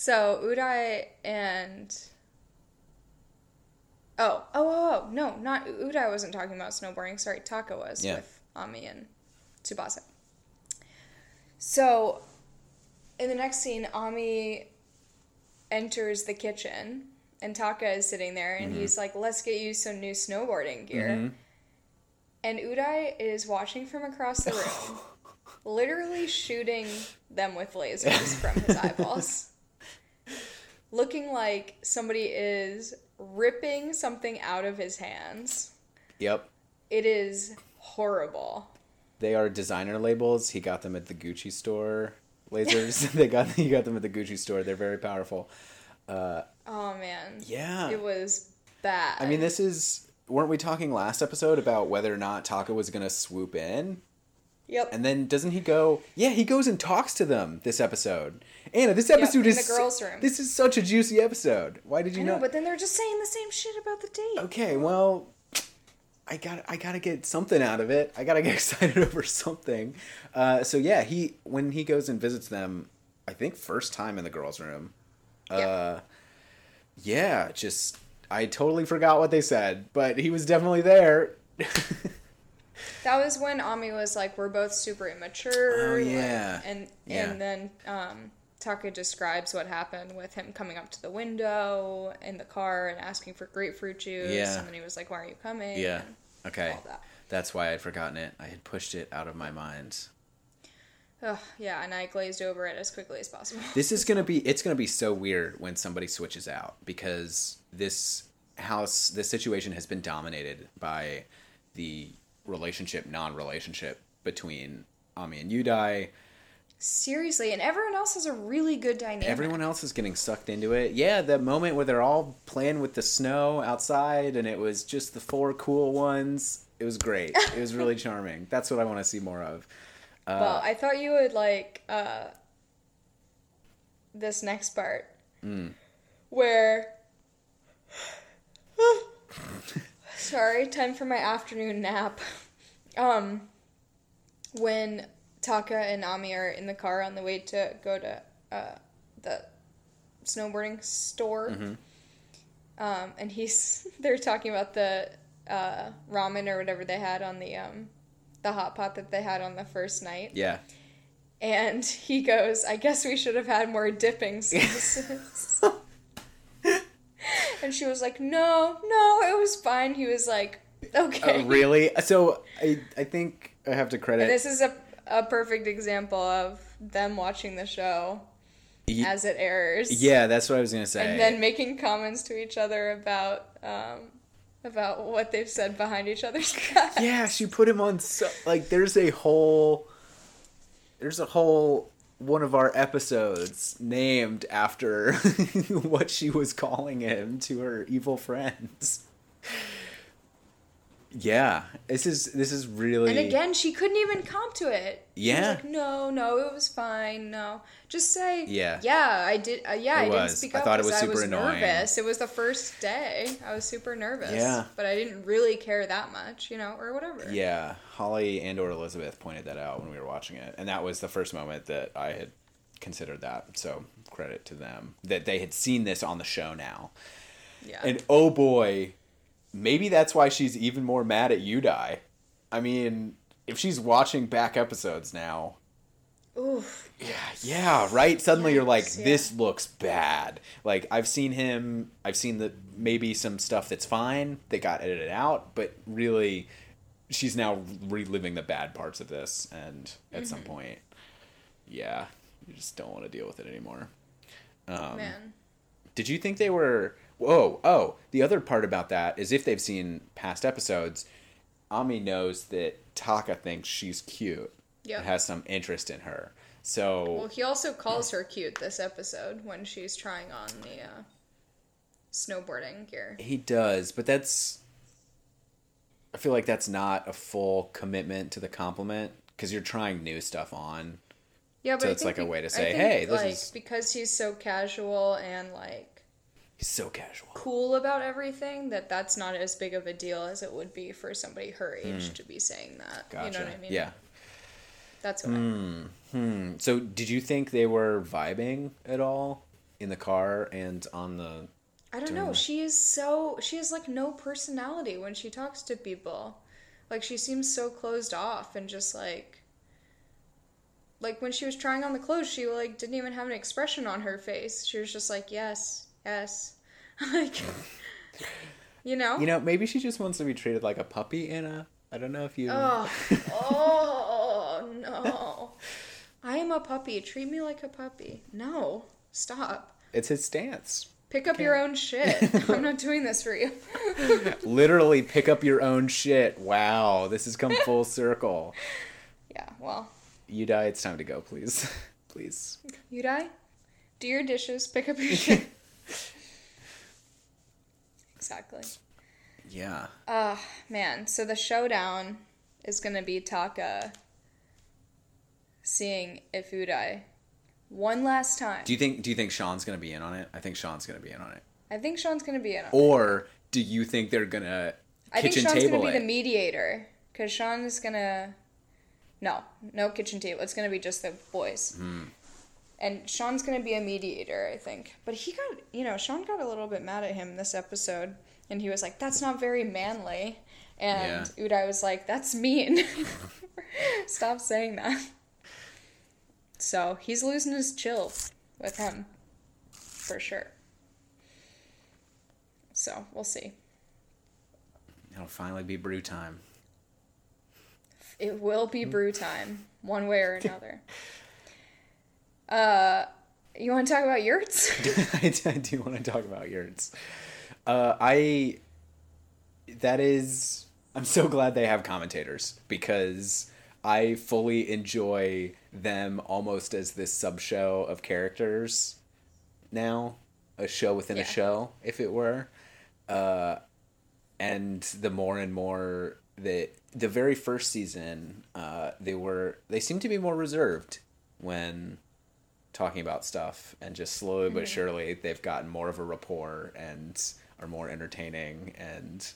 So Yuudai and oh oh oh oh no not Yuudai wasn't talking about snowboarding. Sorry, Taka was Yeah. with Ami and Tsubasa. So in the next scene, Ami enters the kitchen and Taka is sitting there and mm-hmm. he's like, "Let's get you some new snowboarding gear." Mm-hmm. And Yuudai is watching from across the room, literally shooting them with lasers from his eyeballs. Looking like somebody is ripping something out of his hands. yep. It is horrible. They are designer labels. He got them at the Gucci store. lasers. they got you got them at the Gucci store. They're very powerful. Uh, Oh man. yeah. It was bad. I mean, this is. Weren't we talking last episode about whether or not Taka was going to swoop in? Yep. And then doesn't he go? Yeah, he goes and talks to them this episode. Anna, this episode in is the girls' room. This is such a juicy episode. Why did you I know, not? but then they're just saying the same shit about the date. Okay, well, I got I gotta get something out of it. I gotta get excited over something. Uh, so yeah, he when he goes and visits them, I think first time in the girls' room. Uh, yeah, just I totally forgot what they said, but he was definitely there. That was when Ami was like, "We're both super immature." Oh, yeah. and Yeah. and then um, Taka describes what happened with him coming up to the window in the car and asking for grapefruit juice. Yeah. And then he was like, "Why aren't you coming?" yeah. and Okay. that. That's why I'd forgotten it. I had pushed it out of my mind. Ugh, yeah, and I glazed over it as quickly as possible. This is gonna be it's gonna be so weird when somebody switches out because this house this situation has been dominated by the relationship non-relationship between Ami and Yuudai. Seriously, and everyone else has a really good dynamic. Everyone else is getting sucked into it. Yeah, the moment where they're all playing with the snow outside and it was just the four cool ones. It was great. It was really charming. That's what I want to see more of. Uh, well, I thought you would like uh, this next part Mm. where. Sorry, time for my afternoon nap. Um, when Taka and Ami are in the car on the way to go to uh, the snowboarding store, um, and he's they're talking about the uh, ramen or whatever they had on the um, the hot pot that they had on the first night. yeah. And he goes, I guess we should have had more dipping sauces. and she was like, No, no, it was fine. He was like, Okay. Oh, really? So I I think I have to credit And this is a, a perfect example of them watching the show Ye- as it airs. Yeah, that's what I was gonna say. And then making comments to each other about um, about what they've said behind each other's back. yeah, she put him on so like there's a whole there's a whole one of our episodes named after what she was calling him to her evil friends. Yeah, this is this is really And again, she couldn't even comp to it. Yeah. like, no, no, it was fine. No, just say, Yeah. yeah, I did. Uh, yeah, It I didn't was. speak I up thought it was I super was annoying. nervous. It was the first day. I was super nervous. Yeah. but I didn't really care that much, you know, or whatever. Yeah, Holly and or Elizabeth pointed that out when we were watching it, and that was the first moment that I had considered that. So credit to them that they had seen this on the show now. yeah. And oh boy, maybe that's why she's even more mad at you, Yuudai. I mean, if she's watching back episodes now, Oof. yeah, yeah, right. Suddenly you're like, yeah. this looks bad. Like I've seen him, I've seen the maybe some stuff that's fine that got edited out, but really, she's now reliving the bad parts of this, and at some Mm-hmm. point, yeah, you just don't want to deal with it anymore. Um, Man. Did you think they were? Whoa! Oh, the other part about that is if they've seen past episodes, Ami knows that Taka thinks she's cute. Yep. and has some interest in her. So Well, he also calls her cute this episode when she's trying on the uh, snowboarding gear. he does, but that's. I feel like that's not a full commitment to the compliment because you're trying new stuff on. Yeah, but So it's like a way to say, "Hey, this like, is- because he's so casual and like He's so casual. cool about everything that that's not as big of a deal as it would be for somebody her age to be saying that. Hmm. Gotcha. You know what I mean? Yeah. That's what. I, Hmm. So did you think they were vibing at all in the car and on the? I don't know. She is so she has like no personality when she talks to people. Like she seems so closed off and just like like when she was trying on the clothes, she like didn't even have an expression on her face. She was just like, "Yes, yes." like you know? You know, maybe she just wants to be treated like a puppy. Anna. I don't know if you. Oh, oh no. I am a puppy. Treat me like a puppy. No. Stop. It's his stance. Pick up your own shit. I'm not doing this for you. Literally pick up your own shit. Wow, this has come full circle. yeah, well, Yuudai. It's time to go, please. please. Yuudai? Do your dishes, pick up your shit. Exactly. Yeah. Uh man, so the showdown is gonna be Taka seeing if Yuudai one last time. Do you think do you think Shion's gonna be in on it? I think Shion's gonna be in on it. I think Shion's gonna be in on it. Or do you think they're gonna I think Shion's gonna be it? the mediator because Shion is gonna. No, no kitchen table. It's gonna be just the boys. Hmm. And Shion's gonna be a mediator, I think. But he got, you know, Shion got a little bit mad at him this episode, and he was like, "That's not very manly." And Yuudai was like, "That's mean. Stop saying that." So he's losing his chill with him, for sure. So we'll see. It'll finally be brew time. It will be brew time, one way or another. Uh, you want to talk about yurts? I, do- I do want to talk about yurts. Uh, I that is I'm so glad they have commentators because I fully enjoy them almost as this sub show of characters now, a show within Yeah. a show, if it were. Uh, and the more and more that the very first season, uh, they were they seemed to be more reserved when talking about stuff and just slowly but surely they've gotten more of a rapport and are more entertaining and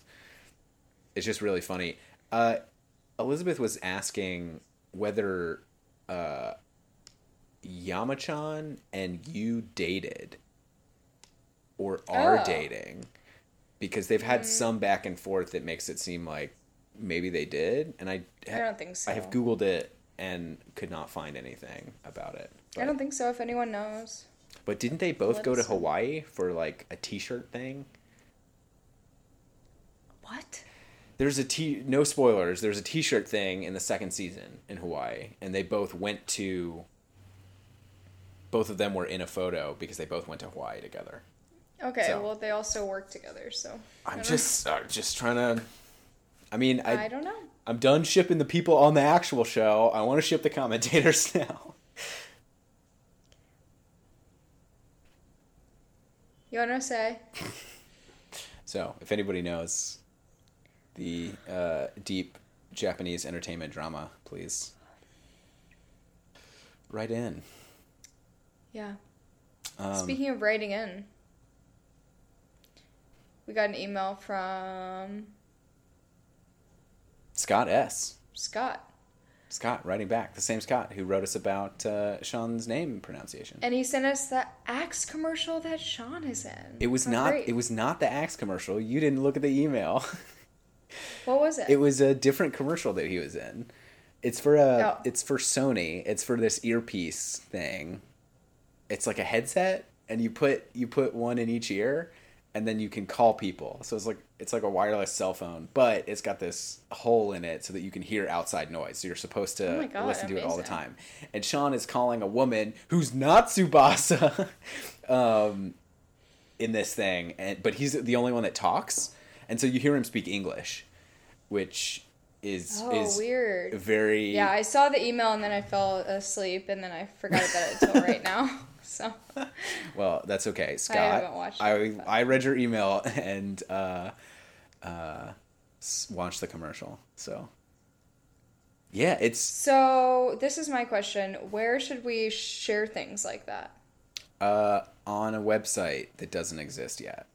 it's just really funny uh, elizabeth was asking whether uh, yamachan and you dated or are Oh. dating because they've had some back and forth that makes it seem like maybe they did and i I don't think so. i have googled it and could not find anything about it I don't think so. If anyone knows, but didn't they both Let go to know. Hawaii for like a t-shirt thing? what? There's a t no spoilers, there's a t-shirt thing in the second season in Hawaii and they both went to both of them were in a photo because they both went to Hawaii together. Okay, So- well, they also work together, so I'm just uh, just trying to I mean, I, I don't know. I'm done shipping the people on the actual show. I want to ship the commentators now. You want to say? So, if anybody knows the uh, deep Japanese entertainment drama, please write in. Yeah. Um, Speaking of writing in, we got an email from Scott S. Scott, Scott writing back, the same Scott who wrote us about uh, Shion's name pronunciation. and he sent us the Axe commercial that Shion is in. It was not. great. It was not the Axe commercial. You didn't look at the email. What was it? it was a different commercial that he was in. It's for a. Oh. It's for Sony. It's for this earpiece thing. It's like a headset, and you put you put one in each ear, and then you can call people. So it's like it's like a wireless cell phone, but it's got this hole in it so that you can hear outside noise. So you're supposed to Oh God, listen to it all the amazing. time. And Shion is calling a woman who's not Tsubasa. um, in this thing, and but he's the only one that talks, and so you hear him speak English, which is oh, is weird. very Yeah, I saw the email and then I fell asleep and then I forgot about it until right now. So well. That's okay, Scott. I haven't watched I it, I read your email and uh, uh, watched the commercial. So yeah, it's so this is my question: Where should we share things like that? uh, on a website that doesn't exist yet.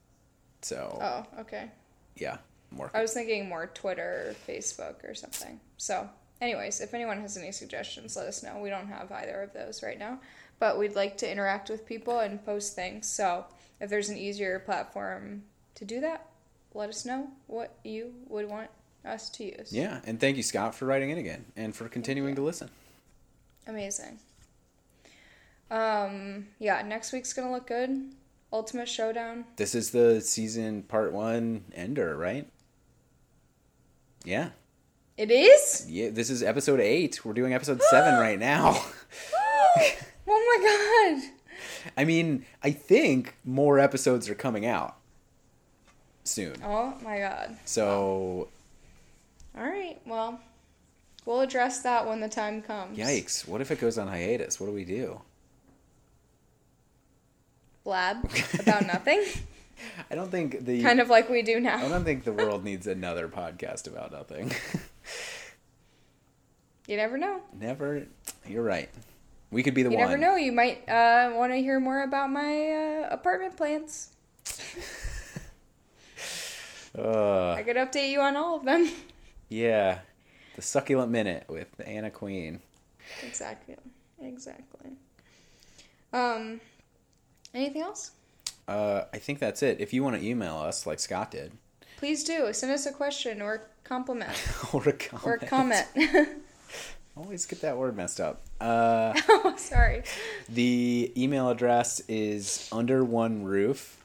So Oh, okay. yeah, more. I was thinking more Twitter or Facebook or something. So, anyways, if anyone has any suggestions, let us know. We don't have either of those right now, but we'd like to interact with people and post things. So, if there's an easier platform to do that, let us know what you would want us to use. Yeah, and thank you, Scott, for writing in again and for continuing to listen. Amazing. Um, yeah, next week's gonna look good. Ultimate Showdown. This is the season part one ender, right? Yeah. It is? Yeah, this is episode eight. We're doing episode seven right now. oh my god. I mean, I think more episodes are coming out soon. Oh my god. So, All right. Well, we'll address that when the time comes. yikes. What if it goes on hiatus? What do we do? blab about nothing, I don't think the kind of like we do now. I don't think the world needs another podcast about nothing. You never know. Never. You're right. We could be the You one. You never know. You might uh, want to hear more about my uh, apartment plans. Uh, I could update you on all of them. yeah. The succulent minute with Anna Queen. exactly. Exactly. Um, anything else? Uh, I think that's it. If you want to email us like Scott did, Please do send us a question or compliment or a comment, or comment. Always get that word messed up. Uh, oh, sorry. the email address is under one roof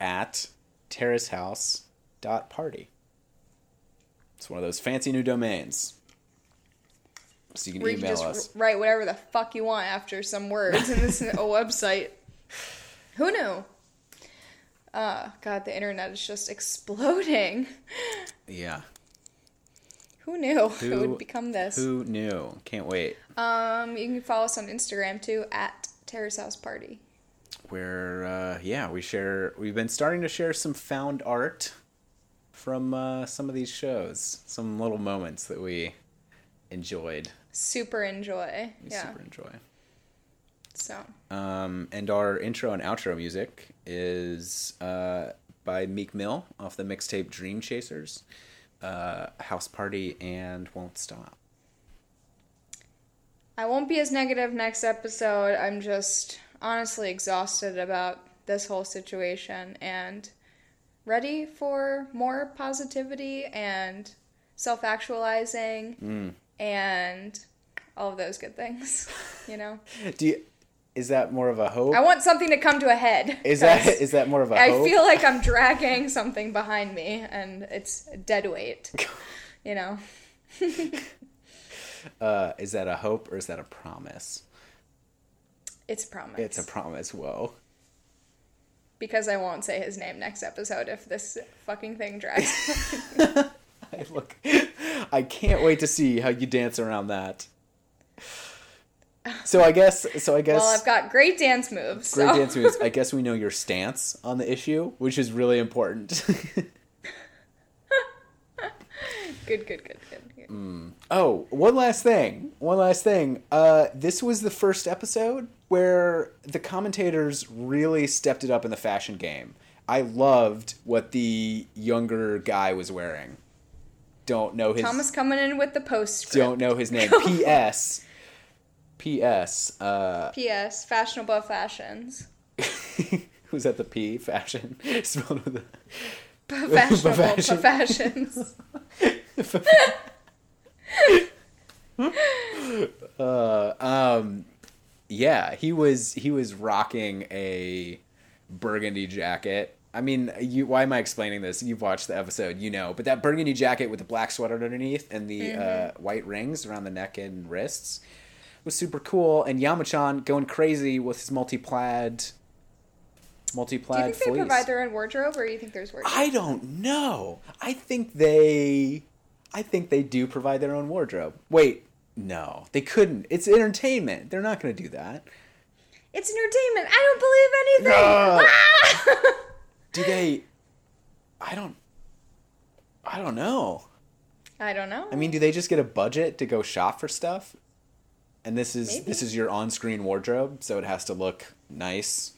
at terracehouse.party. It's one of those fancy new domains. So you can Where you email just us. write whatever the fuck you want after some words in this a website. Who knew? Uh, God, the internet is just exploding. Yeah. Who knew it would become this? Who knew? Can't wait. Um, you can follow us on Instagram too at Terrace House Party. Where, uh, yeah, we share. We've been starting to share some found art from uh, some of these shows. Some little moments that we enjoyed. Super enjoy. We yeah. super enjoy. So Um, and our intro and outro music is uh, by Meek Mill off the mixtape Dreamchasers, uh, House Party, and Won't Stop. I won't be as negative next episode. I'm just honestly exhausted about this whole situation and ready for more positivity and self actualizing and all of those good things. You know? Do you, is that more of a hope? I want something to come to a head. is that is that more of a I hope? I feel like I'm dragging something behind me and it's dead weight. You know? uh, is that a hope or is that a promise? It's a promise. It's a promise. Whoa. because I won't say his name next episode if this fucking thing drags. I look. I can't wait to see how you dance around that. So I guess. So I guess. well, I've got great dance moves. Great so. dance moves. I guess we know your stance on the issue, which is really important. good, good, good, good. good. oh, one last thing. One last thing. Uh, this was the first episode where the commentators really stepped it up in the fashion game. I loved what the younger guy was wearing. Don't know his. Thomas coming in with the postscript. Don't know his name. P.S. P.S. Uh, P.S. Fashionable fashions. who's at the P? Fashion spelled with a. Fashionable Fashion. fashions. Uh, um, yeah, he was he was rocking a burgundy jacket. I mean, you. Why am I explaining this? You've watched the episode, you know. But that burgundy jacket with the black sweater underneath and the uh, white rings around the neck and wrists was super cool. And Yamachan going crazy with his multi-plaid, multi-plaid Do you think they provide their own wardrobe, or do you think there's wardrobe? I don't know. I think they I think they do provide their own wardrobe. Wait, no. They couldn't. It's entertainment. They're not going to do that. It's entertainment. I don't believe anything. Ah! Do they I don't I don't know. I don't know. I mean, do they just get a budget to go shop for stuff? And this is Maybe. this is your on-screen wardrobe, so it has to look nice.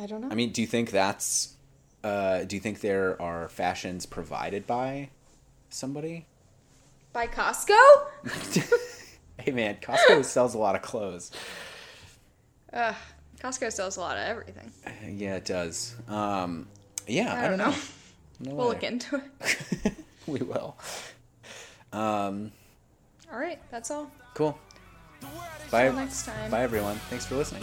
I don't know. I mean, do you think that's uh do you think there are fashions provided by somebody? by Costco. hey man, Costco sells a lot of clothes. Ugh, Costco sells a lot of everything. Yeah, it does. Um, yeah, I, I don't know. No We'll way. look into it. we will. Um, all right, that's all. Cool. Bye. Until next time. Bye, everyone. Thanks for listening.